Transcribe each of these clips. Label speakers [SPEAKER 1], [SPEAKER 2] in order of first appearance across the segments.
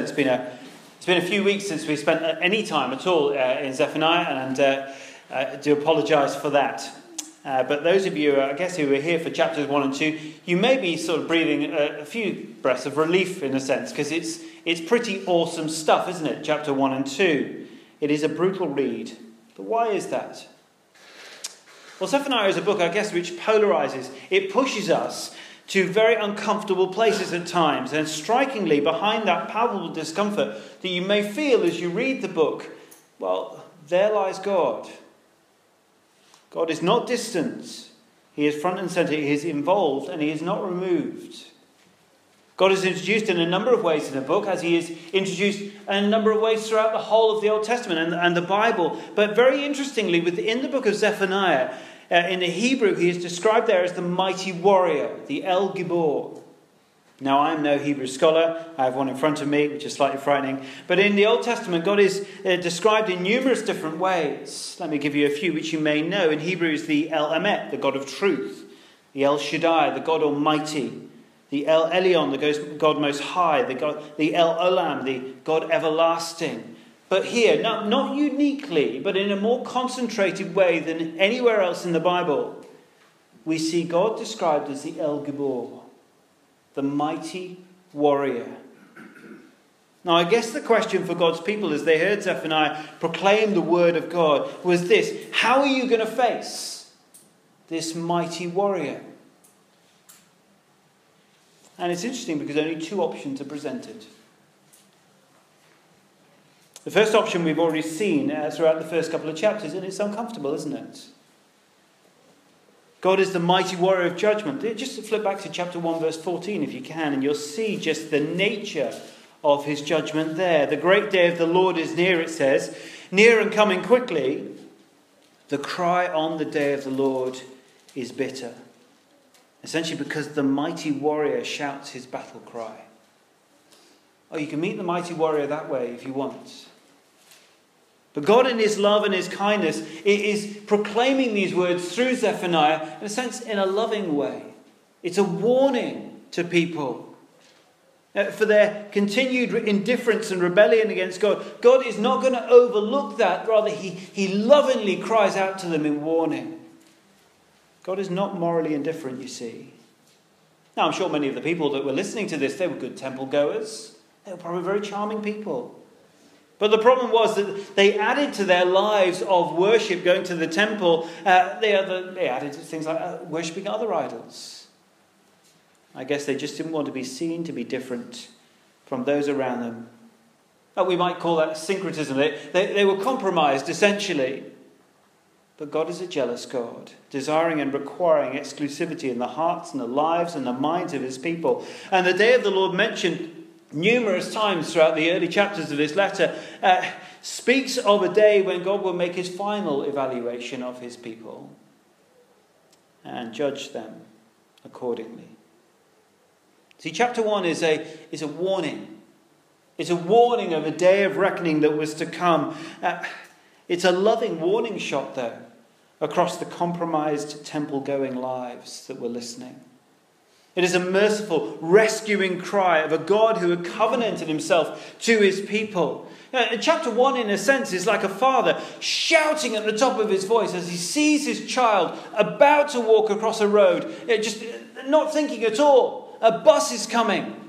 [SPEAKER 1] It's been a, it's been a few weeks since we spent any time at all uh, in Zephaniah, and uh, I do apologise for that. Uh, but those of you, uh, I guess, who were here for chapters 1 and 2, you may be sort of breathing a, a few breaths of relief in a sense, because it's, it's pretty awesome stuff, isn't it? Chapter 1 and 2. It is a brutal read. But why is that? Well, Zephaniah is a book, I guess, which polarizes. It pushes us to very uncomfortable places at times. And strikingly, behind that palpable discomfort that you may feel as you read the book, well, there lies God. God is not distant, He is front and center, He is involved, and He is not removed. God is introduced in a number of ways in the book, as He is introduced in a number of ways throughout the whole of the Old Testament and, and the Bible. But very interestingly, within the book of Zephaniah, uh, in the Hebrew, he is described there as the mighty warrior, the El Gibor. Now, I'm no Hebrew scholar. I have one in front of me, which is slightly frightening. But in the Old Testament, God is uh, described in numerous different ways. Let me give you a few which you may know. In Hebrew, is the El Emet, the God of truth, the El Shaddai, the God Almighty, the El Elyon, the God Most High, the, God, the El Olam, the God Everlasting, but here, not, not uniquely, but in a more concentrated way than anywhere else in the Bible, we see God described as the El Gibor, the mighty warrior. Now, I guess the question for God's people as they heard Zephaniah proclaim the word of God was this How are you going to face this mighty warrior? And it's interesting because only two options are presented. The first option we've already seen uh, throughout the first couple of chapters, and it's uncomfortable, isn't it? God is the mighty warrior of judgment. Just flip back to chapter 1, verse 14, if you can, and you'll see just the nature of his judgment there. The great day of the Lord is near, it says, near and coming quickly. The cry on the day of the Lord is bitter. Essentially, because the mighty warrior shouts his battle cry. Oh, you can meet the mighty warrior that way if you want. But God, in His love and His kindness, is proclaiming these words through Zephaniah, in a sense, in a loving way. It's a warning to people uh, for their continued indifference and rebellion against God. God is not going to overlook that, rather, He, he lovingly cries out to them in warning. God is not morally indifferent, you see. Now, I'm sure many of the people that were listening to this, they were good temple goers. They were probably very charming people. But the problem was that they added to their lives of worship, going to the temple, uh, they, other, they added things like uh, worshipping other idols. I guess they just didn't want to be seen to be different from those around them. Uh, we might call that syncretism. They, they, they were compromised, essentially. But God is a jealous God, desiring and requiring exclusivity in the hearts and the lives and the minds of his people. And the day of the Lord mentioned numerous times throughout the early chapters of this letter, uh, speaks of a day when God will make his final evaluation of his people and judge them accordingly. See, chapter 1 is a, is a warning. It's a warning of a day of reckoning that was to come. Uh, it's a loving warning shot, though, across the compromised temple going lives that were listening. It is a merciful, rescuing cry of a God who had covenanted himself to his people. Uh, now, chapter 1, in a sense, is like a father shouting at the top of his voice as he sees his child about to walk across a road, uh, just uh, not thinking at all. A bus is coming.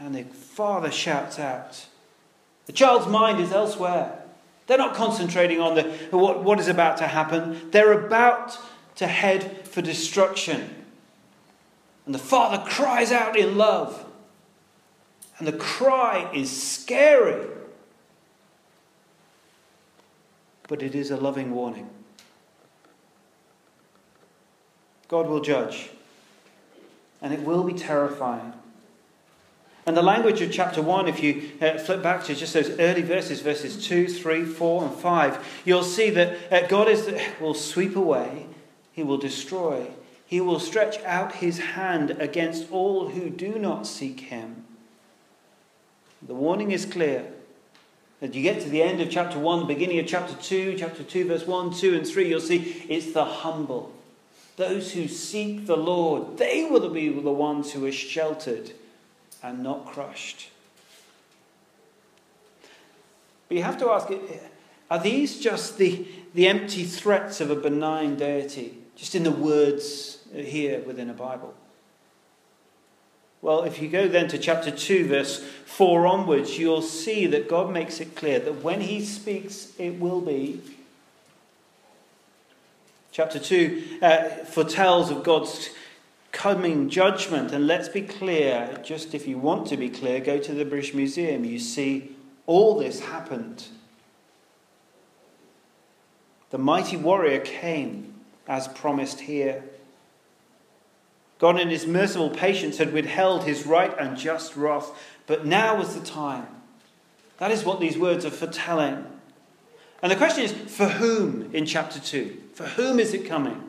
[SPEAKER 1] And the father shouts out. The child's mind is elsewhere. They're not concentrating on the, what, what is about to happen. They're about to head for destruction. And the father cries out in love. And the cry is scary. But it is a loving warning. God will judge. And it will be terrifying. And the language of chapter 1, if you uh, flip back to just those early verses, verses 2, 3, 4, and 5, you'll see that uh, God is, will sweep away he will destroy. He will stretch out his hand against all who do not seek him. The warning is clear. As you get to the end of chapter 1, beginning of chapter 2, chapter 2, verse 1, 2, and 3, you'll see it's the humble. Those who seek the Lord, they will be the ones who are sheltered and not crushed. But you have to ask are these just the, the empty threats of a benign deity, just in the words here within a Bible? Well, if you go then to chapter 2, verse 4 onwards, you'll see that God makes it clear that when He speaks, it will be. Chapter 2 uh, foretells of God's coming judgment. And let's be clear, just if you want to be clear, go to the British Museum. You see, all this happened. The mighty warrior came as promised here. God, in his merciful patience, had withheld his right and just wrath, but now was the time. That is what these words are foretelling. And the question is, for whom in chapter 2? For whom is it coming?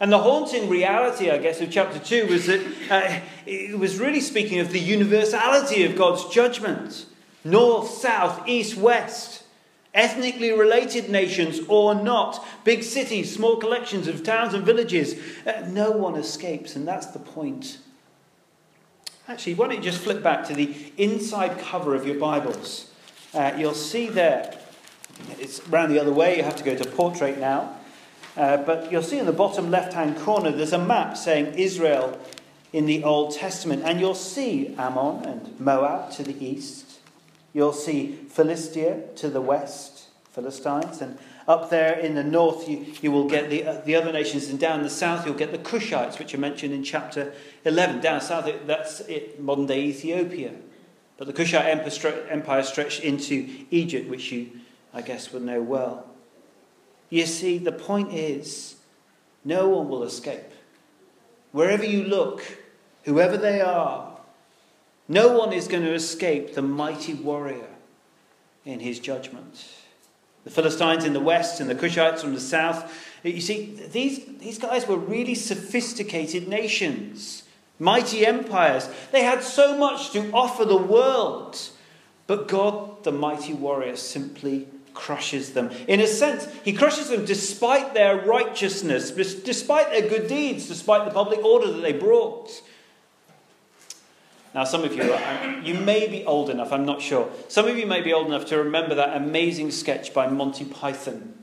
[SPEAKER 1] And the haunting reality, I guess, of chapter 2 was that uh, it was really speaking of the universality of God's judgment north, south, east, west ethnically related nations or not, big cities, small collections of towns and villages. Uh, no one escapes, and that's the point. Actually, why don't you just flip back to the inside cover of your Bibles? Uh, you'll see there, it's round the other way, you have to go to portrait now. Uh, but you'll see in the bottom left hand corner there's a map saying Israel in the Old Testament. And you'll see Ammon and Moab to the east, You'll see Philistia to the west, Philistines, and up there in the north you, you will get the, uh, the other nations, and down the south you'll get the Cushites, which are mentioned in chapter 11. Down south, that's it, modern day Ethiopia. But the Cushite empire stretched into Egypt, which you, I guess, will know well. You see, the point is no one will escape. Wherever you look, whoever they are, no one is going to escape the mighty warrior in his judgment. The Philistines in the west and the Cushites from the south. You see, these, these guys were really sophisticated nations, mighty empires. They had so much to offer the world. But God, the mighty warrior, simply crushes them. In a sense, he crushes them despite their righteousness, despite their good deeds, despite the public order that they brought. Now, some of you, you may be old enough, I'm not sure. Some of you may be old enough to remember that amazing sketch by Monty Python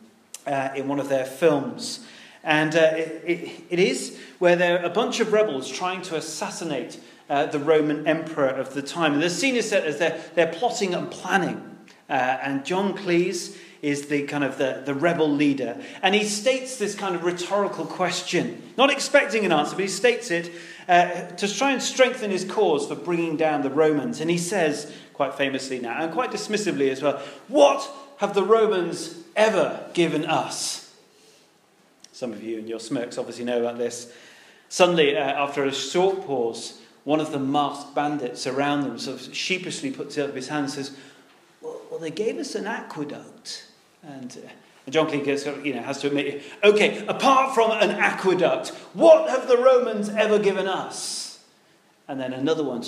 [SPEAKER 1] uh, in one of their films. And uh, it, it, it is where there are a bunch of rebels trying to assassinate uh, the Roman emperor of the time. And the scene is set as they're, they're plotting and planning. Uh, and John Cleese is the kind of the, the rebel leader. And he states this kind of rhetorical question, not expecting an answer, but he states it uh, to try and strengthen his cause for bringing down the Romans. And he says, quite famously now, and quite dismissively as well, What have the Romans ever given us? Some of you in your smirks obviously know about this. Suddenly, uh, after a short pause, one of the masked bandits around them sort of sheepishly puts up his hand and says, Well, well they gave us an aqueduct. And uh, John Cleese you know, has to admit, okay, apart from an aqueduct, what have the Romans ever given us? And then another one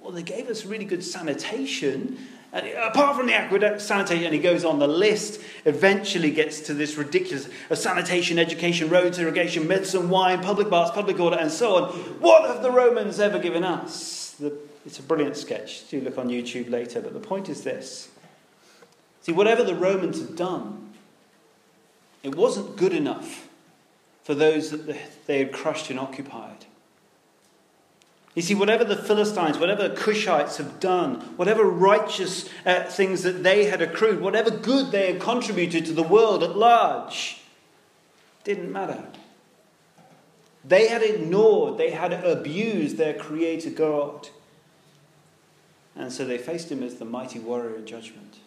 [SPEAKER 1] well, they gave us really good sanitation. And apart from the aqueduct, sanitation, and he goes on, the list eventually gets to this ridiculous of sanitation, education, roads, irrigation, medicine, wine, public baths, public order, and so on. What have the Romans ever given us? The, it's a brilliant sketch. Do look on YouTube later. But the point is this. See, whatever the Romans had done, it wasn't good enough for those that they had crushed and occupied. You see, whatever the Philistines, whatever the Cushites have done, whatever righteous uh, things that they had accrued, whatever good they had contributed to the world at large, didn't matter. They had ignored, they had abused their Creator God. And so they faced him as the mighty warrior in judgment.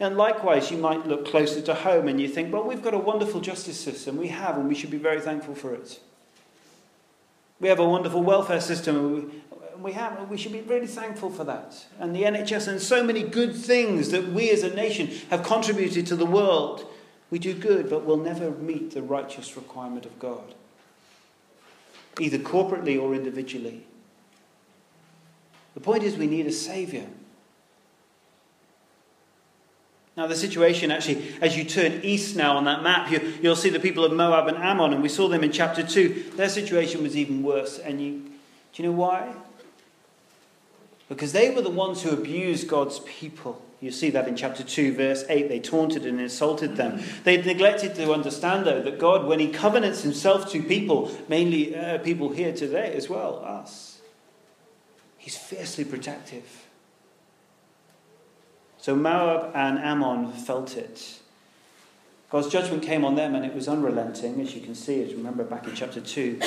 [SPEAKER 1] And likewise, you might look closer to home and you think, well, we've got a wonderful justice system. We have, and we should be very thankful for it. We have a wonderful welfare system. We have, we should be really thankful for that. And the NHS and so many good things that we as a nation have contributed to the world. We do good, but we'll never meet the righteous requirement of God, either corporately or individually. The point is, we need a Saviour. Now, the situation actually, as you turn east now on that map, you, will see the people of Moab and Ammon, and we saw them in chapter 2. Their situation was even worse. And you, do you know why? Because they were the ones who abused God's people. You see that in chapter 2, verse 8. They taunted and insulted them. They neglected to understand, though, that God, when He covenants Himself to people, mainly uh, people here today as well, us, He's fiercely protective. So Moab and Ammon felt it. God's judgment came on them and it was unrelenting, as you can see, as remember back in chapter 2.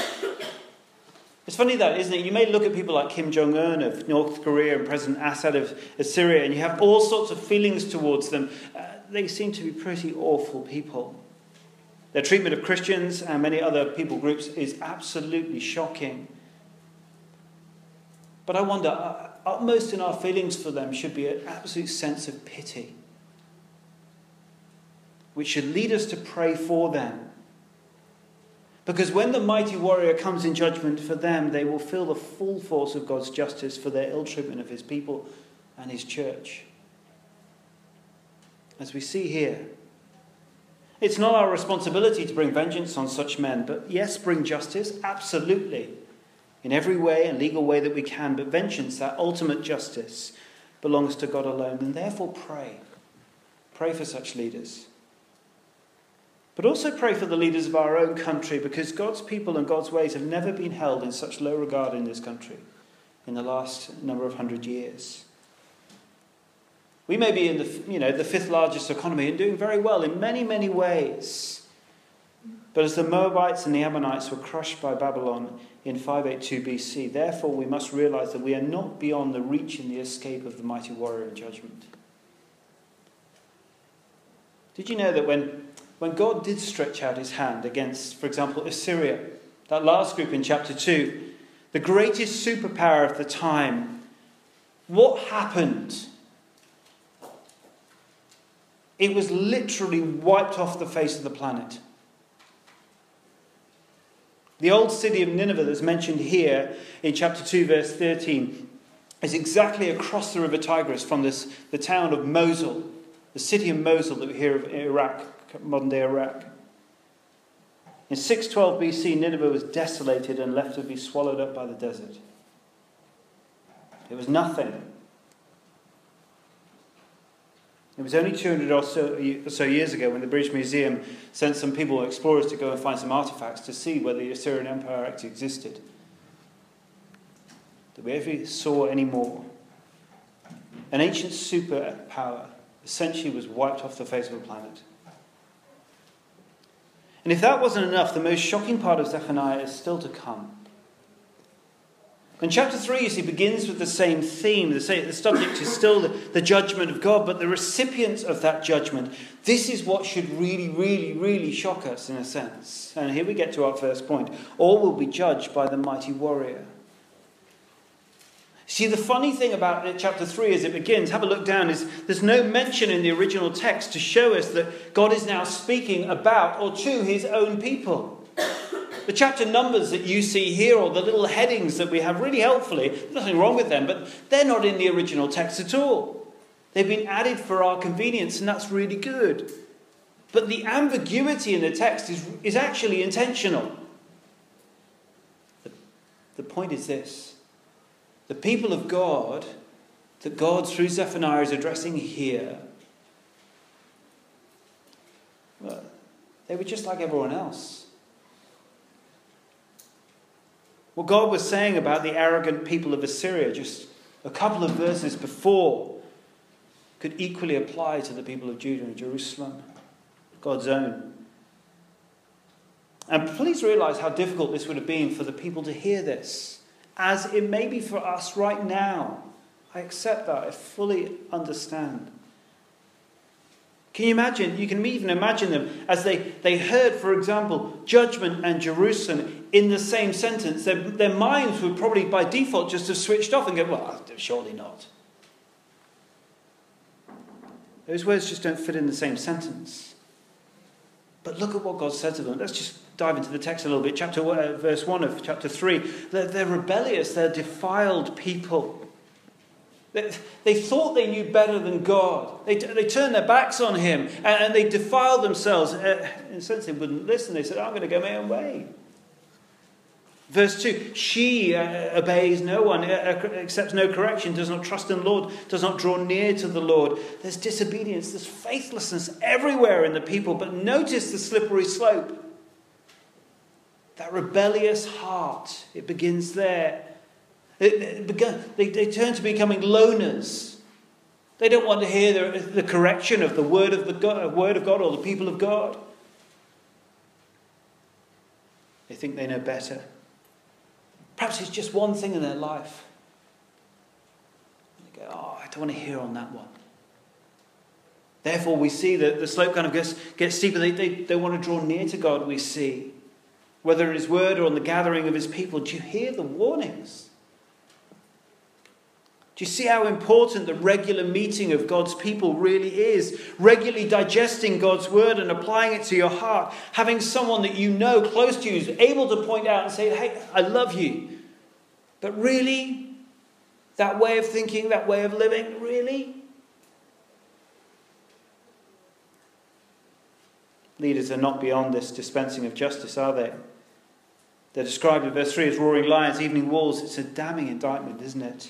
[SPEAKER 1] It's funny that, isn't it? You may look at people like Kim Jong un of North Korea and President Assad of Syria, and you have all sorts of feelings towards them. Uh, they seem to be pretty awful people. Their treatment of Christians and many other people groups is absolutely shocking. But I wonder, utmost in our feelings for them should be an absolute sense of pity, which should lead us to pray for them. Because when the mighty warrior comes in judgment for them, they will feel the full force of God's justice for their ill treatment of his people and his church. As we see here, it's not our responsibility to bring vengeance on such men, but yes, bring justice, absolutely in every way and legal way that we can, but vengeance, that ultimate justice, belongs to God alone. And therefore, pray. Pray for such leaders. But also pray for the leaders of our own country because God's people and God's ways have never been held in such low regard in this country in the last number of hundred years. We may be in the, you know, the fifth largest economy and doing very well in many, many ways. But as the Moabites and the Ammonites were crushed by Babylon in 582 BC, therefore we must realize that we are not beyond the reach and the escape of the mighty warrior in judgment. Did you know that when, when God did stretch out his hand against, for example, Assyria, that last group in chapter 2, the greatest superpower of the time, what happened? It was literally wiped off the face of the planet. The old city of Nineveh that's mentioned here in chapter 2, verse 13, is exactly across the river Tigris from this, the town of Mosul, the city of Mosul that we hear of Iraq, modern day Iraq. In 612 BC, Nineveh was desolated and left to be swallowed up by the desert. It was nothing it was only 200 or so, or so, years ago when the British Museum sent some people, explorers, to go and find some artifacts to see whether the Assyrian Empire actually existed. That we ever saw any more. An ancient superpower essentially was wiped off the face of the planet. And if that wasn't enough, the most shocking part of Zephaniah is still to come. And chapter 3, you see, begins with the same theme. The, same, the subject is still the, the judgment of God, but the recipients of that judgment. This is what should really, really, really shock us in a sense. And here we get to our first point. All will be judged by the mighty warrior. See, the funny thing about chapter 3 as it begins, have a look down, is there's no mention in the original text to show us that God is now speaking about or to his own people. The chapter numbers that you see here, or the little headings that we have really helpfully, nothing wrong with them, but they're not in the original text at all. They've been added for our convenience, and that's really good. But the ambiguity in the text is, is actually intentional. The, the point is this the people of God, that God through Zephaniah is addressing here, well, they were just like everyone else. What God was saying about the arrogant people of Assyria just a couple of verses before could equally apply to the people of Judah and Jerusalem, God's own. And please realize how difficult this would have been for the people to hear this, as it may be for us right now. I accept that, I fully understand. Can you imagine? You can even imagine them as they, they heard, for example, judgment and Jerusalem in the same sentence. Their, their minds would probably by default just have switched off and go, well, surely not. Those words just don't fit in the same sentence. But look at what God said to them. Let's just dive into the text a little bit. Chapter uh, verse 1 of chapter 3. They're, they're rebellious, they're defiled people. They, they thought they knew better than God. They, they turned their backs on Him and, and they defiled themselves. Uh, in a sense, they wouldn't listen. They said, I'm going to go my own way. Verse 2 She uh, obeys no one, uh, uh, accepts no correction, does not trust in the Lord, does not draw near to the Lord. There's disobedience, there's faithlessness everywhere in the people. But notice the slippery slope. That rebellious heart, it begins there. It, it began, they, they turn to becoming loners. They don't want to hear the, the correction of the word of, the God, word of God or the people of God. They think they know better. Perhaps it's just one thing in their life. They go, oh, I don't want to hear on that one. Therefore, we see that the slope kind of gets, gets steeper. They, they, they want to draw near to God, we see. Whether in His Word or on the gathering of His people. Do you hear the warnings? Do you see how important the regular meeting of God's people really is? Regularly digesting God's word and applying it to your heart. Having someone that you know close to you is able to point out and say, Hey, I love you. But really, that way of thinking, that way of living, really? Leaders are not beyond this dispensing of justice, are they? They're described in verse 3 as roaring lions, evening wolves. It's a damning indictment, isn't it?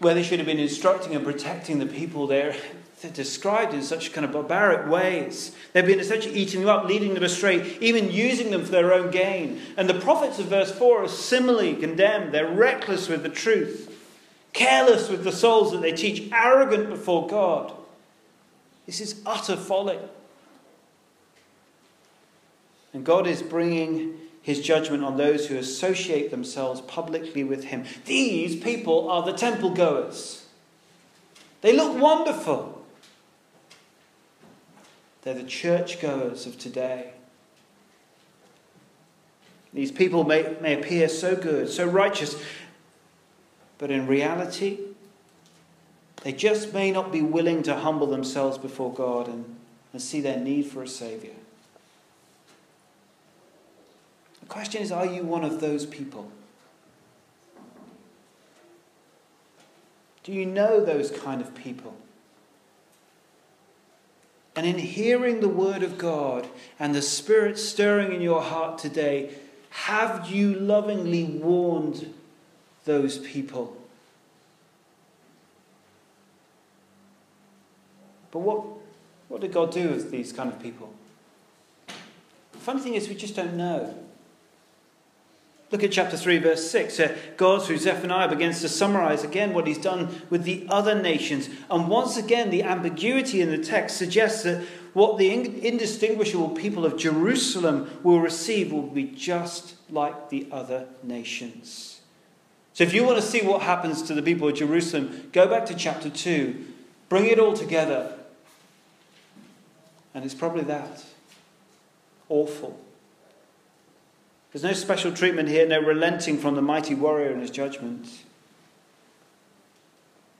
[SPEAKER 1] Where they should have been instructing and protecting the people there, they're described in such kind of barbaric ways. They've been essentially eating them up, leading them astray, even using them for their own gain. And the prophets of verse 4 are similarly condemned. They're reckless with the truth, careless with the souls that they teach, arrogant before God. This is utter folly. And God is bringing his judgment on those who associate themselves publicly with him. These people are the temple goers. They look wonderful. They're the church goers of today. These people may, may appear so good, so righteous, but in reality, they just may not be willing to humble themselves before God and, and see their need for a Saviour. Question is are you one of those people? Do you know those kind of people? And in hearing the word of God and the Spirit stirring in your heart today, have you lovingly warned those people? But what, what did God do with these kind of people? The funny thing is, we just don't know. Look at chapter 3, verse 6. Uh, God, through Zephaniah, begins to summarize again what he's done with the other nations. And once again, the ambiguity in the text suggests that what the indistinguishable people of Jerusalem will receive will be just like the other nations. So, if you want to see what happens to the people of Jerusalem, go back to chapter 2, bring it all together. And it's probably that awful there's no special treatment here, no relenting from the mighty warrior in his judgment.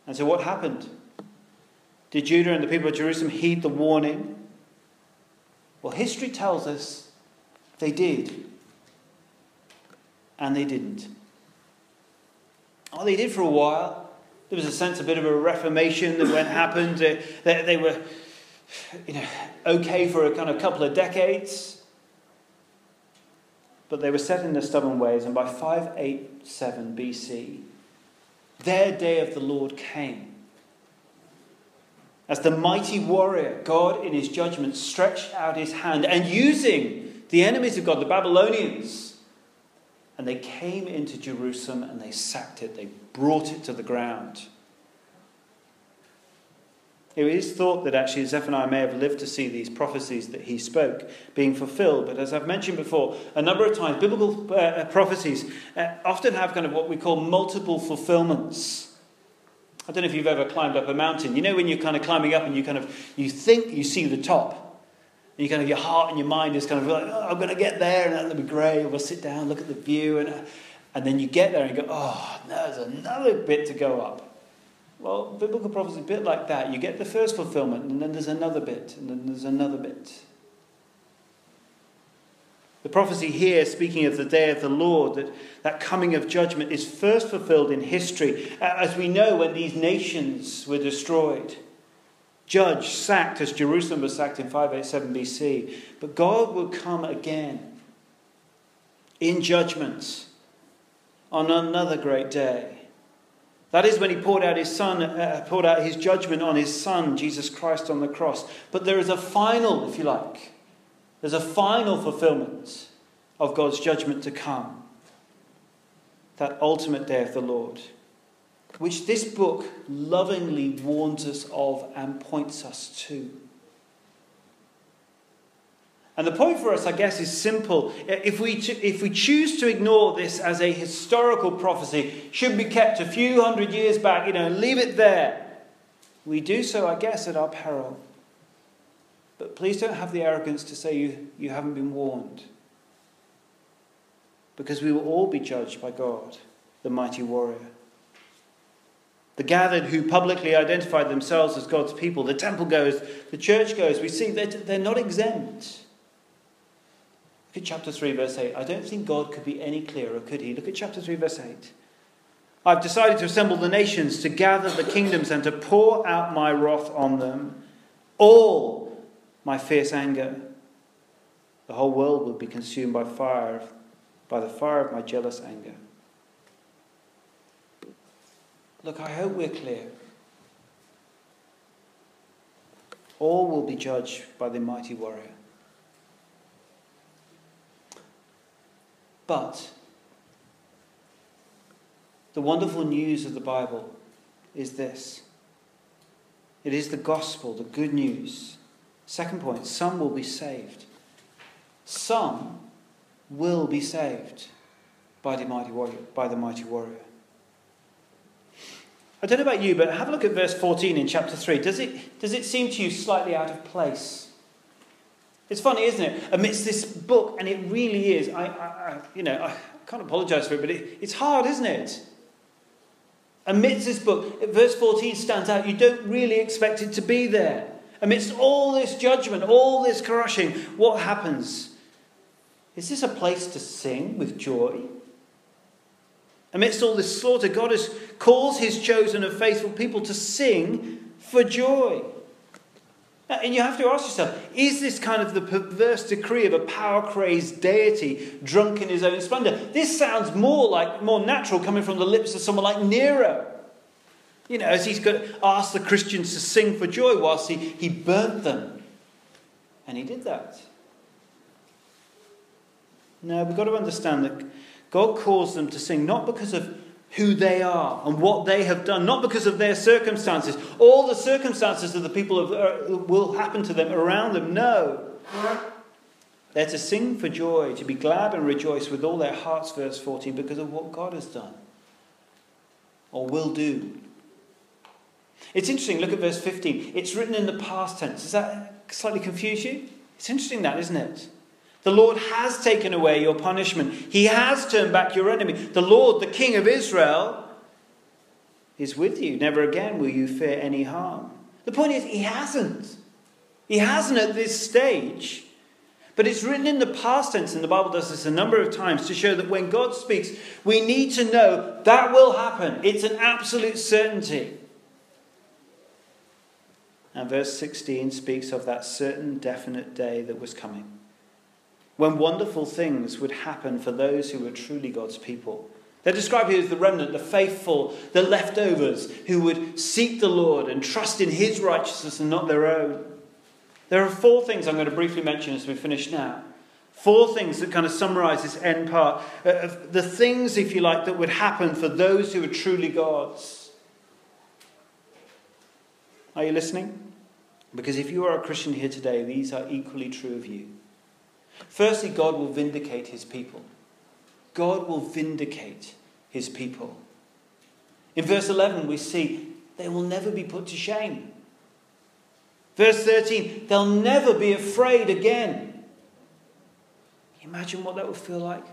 [SPEAKER 1] And so, what happened? Did Judah and the people of Jerusalem heed the warning? Well, history tells us they did. And they didn't. Oh, they did for a while. There was a sense, a bit of a reformation that went happened. They, they, they were, you know, okay for a kind of couple of decades. But they were set in their stubborn ways, and by 587 BC, their day of the Lord came. As the mighty warrior, God in his judgment stretched out his hand and using the enemies of God, the Babylonians, and they came into Jerusalem and they sacked it, they brought it to the ground. It is thought that actually Zephaniah may have lived to see these prophecies that he spoke being fulfilled. But as I've mentioned before, a number of times, biblical uh, uh, prophecies uh, often have kind of what we call multiple fulfillments. I don't know if you've ever climbed up a mountain. You know when you're kind of climbing up and you kind of you think you see the top. And you kind of your heart and your mind is kind of like, oh, I'm going to get there and that'll be great. We'll sit down, look at the view, and, and then you get there and you go, oh, there's another bit to go up. Well, biblical prophecy is a bit like that. You get the first fulfillment, and then there's another bit, and then there's another bit. The prophecy here, speaking of the day of the Lord, that, that coming of judgment is first fulfilled in history, as we know when these nations were destroyed. Judah sacked as Jerusalem was sacked in 587 BC. But God will come again in judgment on another great day. That is when he poured out his son, uh, poured out his judgment on his son, Jesus Christ, on the cross. But there is a final, if you like, there's a final fulfillment of God's judgment to come. That ultimate day of the Lord, which this book lovingly warns us of and points us to. And the point for us, I guess, is simple. If we, if we choose to ignore this as a historical prophecy, should be kept a few hundred years back, you know, and leave it there, we do so, I guess, at our peril. But please don't have the arrogance to say you, you haven't been warned. Because we will all be judged by God, the mighty warrior. The gathered who publicly identified themselves as God's people, the temple goers, the church goers, we see that they're not exempt. Look at chapter 3, verse 8. I don't think God could be any clearer, could he? Look at chapter 3, verse 8. I've decided to assemble the nations, to gather the kingdoms, and to pour out my wrath on them, all my fierce anger. The whole world will be consumed by fire, by the fire of my jealous anger. Look, I hope we're clear. All will be judged by the mighty warrior. But the wonderful news of the Bible is this it is the gospel, the good news. Second point some will be saved. Some will be saved by the mighty warrior. By the mighty warrior. I don't know about you, but have a look at verse 14 in chapter 3. Does it, does it seem to you slightly out of place? It's funny, isn't it? Amidst this book, and it really is. I, I, I you know, I can't apologise for it, but it, it's hard, isn't it? Amidst this book, verse 14 stands out. You don't really expect it to be there. Amidst all this judgment, all this crushing, what happens? Is this a place to sing with joy? Amidst all this slaughter, God has, calls his chosen and faithful people to sing for joy. Uh, and you have to ask yourself is this kind of the perverse decree of a power crazed deity drunk in his own splendor? This sounds more like more natural coming from the lips of someone like Nero. You know, as he's got asked the Christians to sing for joy whilst he, he burnt them. And he did that. Now, we've got to understand that God calls them to sing not because of who they are and what they have done, not because of their circumstances. All the circumstances of the people of, uh, will happen to them around them. No. They're to sing for joy, to be glad and rejoice with all their hearts, verse 14, because of what God has done or will do. It's interesting, look at verse 15. It's written in the past tense. Does that slightly confuse you? It's interesting, that, isn't it? The Lord has taken away your punishment. He has turned back your enemy. The Lord, the King of Israel, is with you. Never again will you fear any harm. The point is, He hasn't. He hasn't at this stage. But it's written in the past tense, and the Bible does this a number of times to show that when God speaks, we need to know that will happen. It's an absolute certainty. And verse 16 speaks of that certain definite day that was coming when wonderful things would happen for those who were truly God's people. They're described here as the remnant, the faithful, the leftovers who would seek the Lord and trust in His righteousness and not their own. There are four things I'm going to briefly mention as we finish now. Four things that kind of summarize this end part of the things, if you like, that would happen for those who are truly God's. Are you listening? Because if you are a Christian here today, these are equally true of you. Firstly, God will vindicate his people. God will vindicate his people. In verse 11, we see they will never be put to shame. Verse 13, they'll never be afraid again. Imagine what that would feel like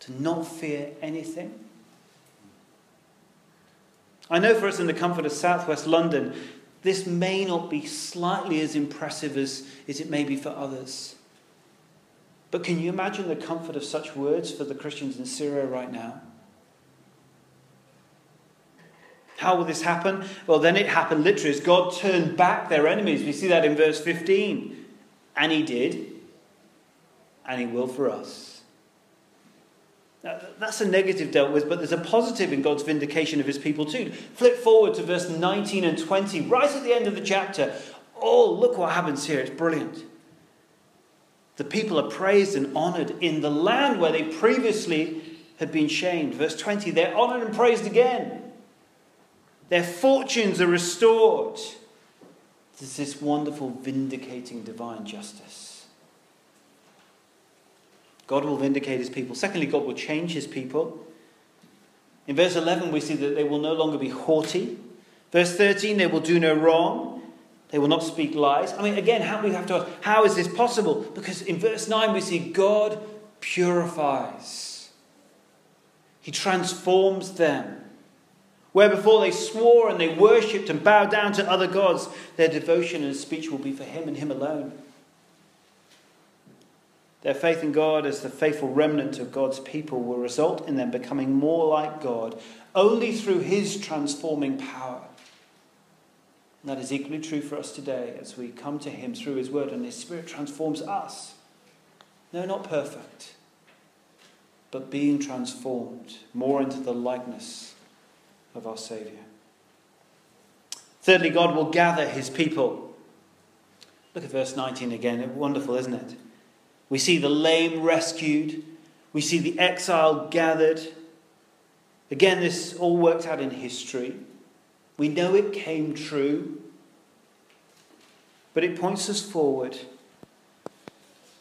[SPEAKER 1] to not fear anything. I know for us in the comfort of southwest London, this may not be slightly as impressive as, as it may be for others. But can you imagine the comfort of such words for the Christians in Syria right now? How will this happen? Well, then it happened literally as God turned back their enemies. We see that in verse 15. And He did, and He will for us. Now, that's a negative dealt with, but there's a positive in God's vindication of His people too. Flip forward to verse 19 and 20, right at the end of the chapter. Oh, look what happens here. It's brilliant. The people are praised and honored in the land where they previously had been shamed. Verse 20, they're honored and praised again. Their fortunes are restored. There's this wonderful vindicating divine justice. God will vindicate his people. Secondly, God will change his people. In verse 11, we see that they will no longer be haughty. Verse 13, they will do no wrong. They will not speak lies. I mean, again, how we have to ask, how is this possible? Because in verse 9 we see God purifies. He transforms them. Where before they swore and they worshipped and bowed down to other gods, their devotion and speech will be for Him and Him alone. Their faith in God as the faithful remnant of God's people will result in them becoming more like God only through His transforming power. And that is equally true for us today as we come to Him through His Word and His Spirit transforms us. No, not perfect, but being transformed more into the likeness of our Saviour. Thirdly, God will gather His people. Look at verse 19 again. Wonderful, isn't it? We see the lame rescued, we see the exile gathered. Again, this all worked out in history. We know it came true, but it points us forward.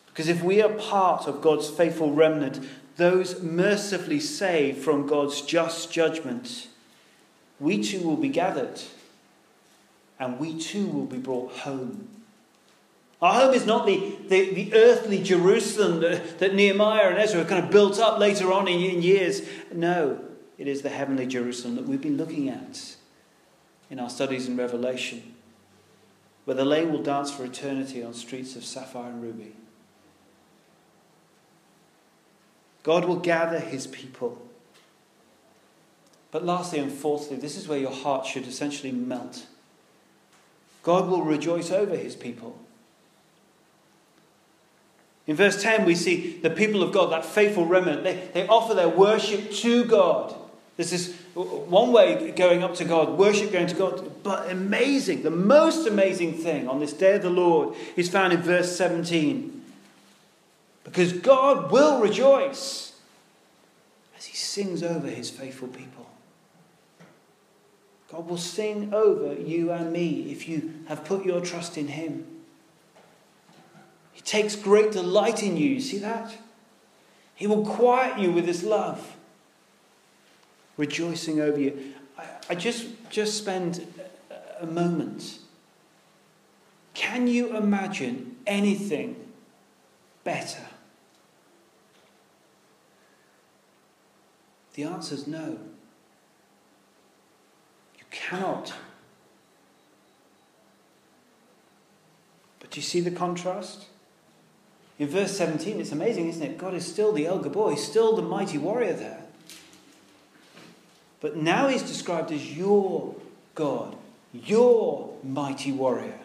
[SPEAKER 1] Because if we are part of God's faithful remnant, those mercifully saved from God's just judgment, we too will be gathered and we too will be brought home. Our home is not the, the, the earthly Jerusalem that, that, Nehemiah and Ezra kind of built up later on in, in years. No, it is the heavenly Jerusalem that we've been looking at in our studies in Revelation, where the lame will dance for eternity on streets of sapphire and ruby. God will gather his people. But lastly and fourthly, this is where your heart should essentially melt. God will rejoice over his people. In verse 10, we see the people of God, that faithful remnant, they, they offer their worship to God. This is one way going up to God, worship going to God. But amazing, the most amazing thing on this day of the Lord is found in verse 17. Because God will rejoice as he sings over his faithful people. God will sing over you and me if you have put your trust in him. He takes great delight in you. You see that? He will quiet you with his love rejoicing over you. I, I just, just spend a moment. Can you imagine anything better? The answer is no. You cannot. But do you see the contrast? In verse 17, it's amazing, isn't it? God is still the El Gibor, he's still the mighty warrior there. But now he's described as your God, your mighty warrior.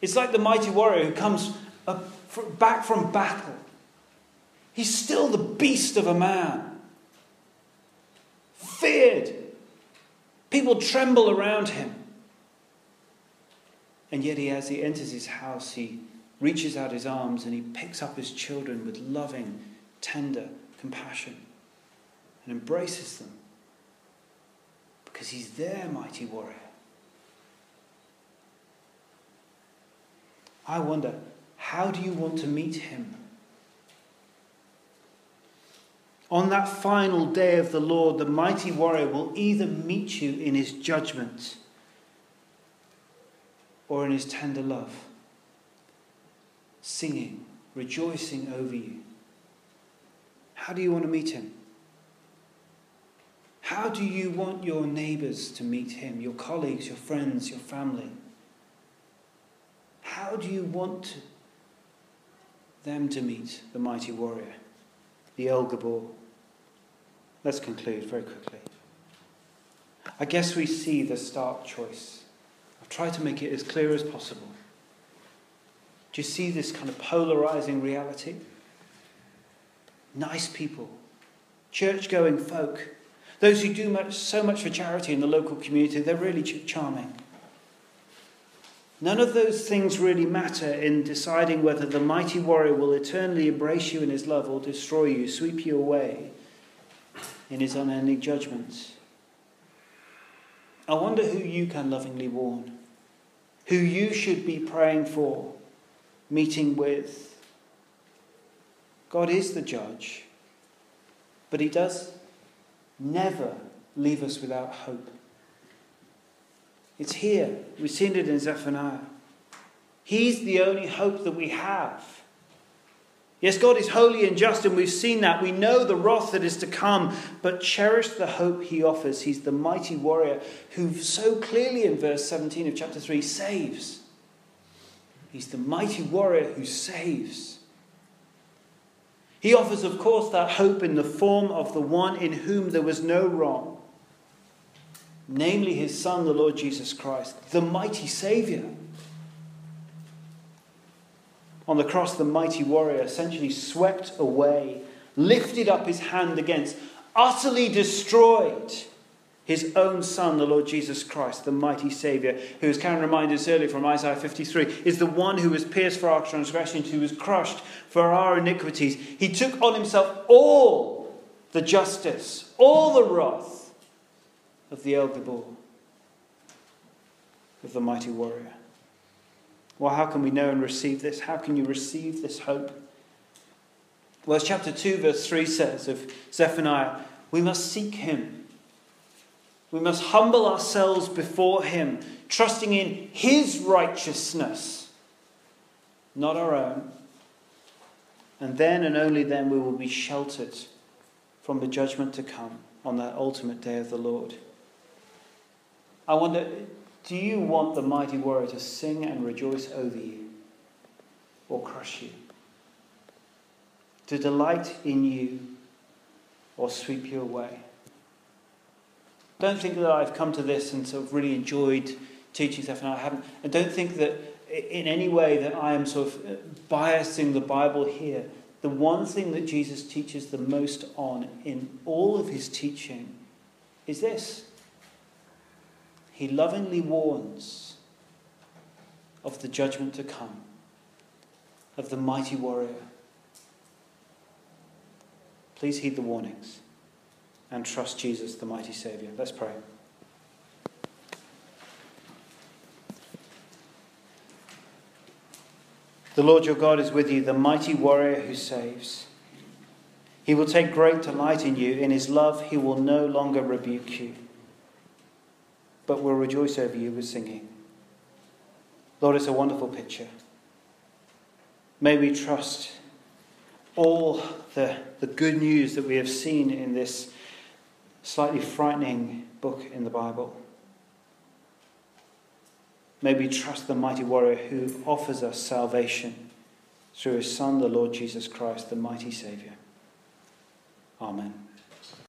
[SPEAKER 1] It's like the mighty warrior who comes back from battle. He's still the beast of a man, feared. People tremble around him. And yet, he, as he enters his house, he reaches out his arms and he picks up his children with loving, tender compassion and embraces them because he's their mighty warrior. I wonder, how do you want to meet him? On that final day of the Lord, the mighty warrior will either meet you in his judgment or in his tender love, singing, rejoicing over you. How do you want to meet him? How do you want your neighbours to meet him, your colleagues, your friends, your family? How do you want them to meet the mighty warrior, the El Gibor. Let's conclude very quickly. I guess we see the stark choice. I've tried to make it as clear as possible. Do you see this kind of polarizing reality? Nice people, church going folk, those who do much, so much for charity in the local community, they're really charming. None of those things really matter in deciding whether the mighty warrior will eternally embrace you in his love or destroy you, sweep you away in his unending judgments. I wonder who you can lovingly warn, who you should be praying for, meeting with. God is the judge, but he does never leave us without hope. It's here. We've seen it in Zephaniah. He's the only hope that we have. Yes, God is holy and just, and we've seen that. We know the wrath that is to come, but cherish the hope he offers. He's the mighty warrior who, so clearly in verse 17 of chapter 3, saves. He's the mighty warrior who saves. He offers, of course, that hope in the form of the one in whom there was no wrong, namely his Son, the Lord Jesus Christ, the mighty Saviour. On the cross, the mighty warrior essentially swept away, lifted up his hand against, utterly destroyed his own Son, the Lord Jesus Christ, the mighty Saviour, who, as Karen reminded us earlier from Isaiah 53, is the one who was pierced for our transgressions, who was crushed for our iniquities. He took on himself all the justice, all the wrath of the El Gibor, of the mighty warrior. Well, how can we know and receive this? How can you receive this hope? Well, as chapter 2, verse 3 says of Zephaniah, we must seek him. We must humble ourselves before him, trusting in his righteousness, not our own. And then and only then we will be sheltered from the judgment to come on that ultimate day of the Lord. I wonder do you want the mighty warrior to sing and rejoice over you or crush you? To delight in you or sweep you away? Don't think that I've come to this and sort of really enjoyed teaching stuff and I haven't. And don't think that in any way that I am sort of uh, biasing the Bible here. The one thing that Jesus teaches the most on in all of his teaching is this he lovingly warns of the judgment to come, of the mighty warrior. Please heed the warnings and trust Jesus, the mighty Saviour. Let's pray. The Lord your God is with you, the mighty warrior who saves. He will take great delight in you. In his love, he will no longer rebuke you but will rejoice over you with singing. Lord, it's a wonderful picture. May we trust all the, the good news that we have seen in this slightly frightening book in the Bible. May we trust the mighty warrior who offers us salvation through his Son, the Lord Jesus Christ, the mighty Saviour. Amen.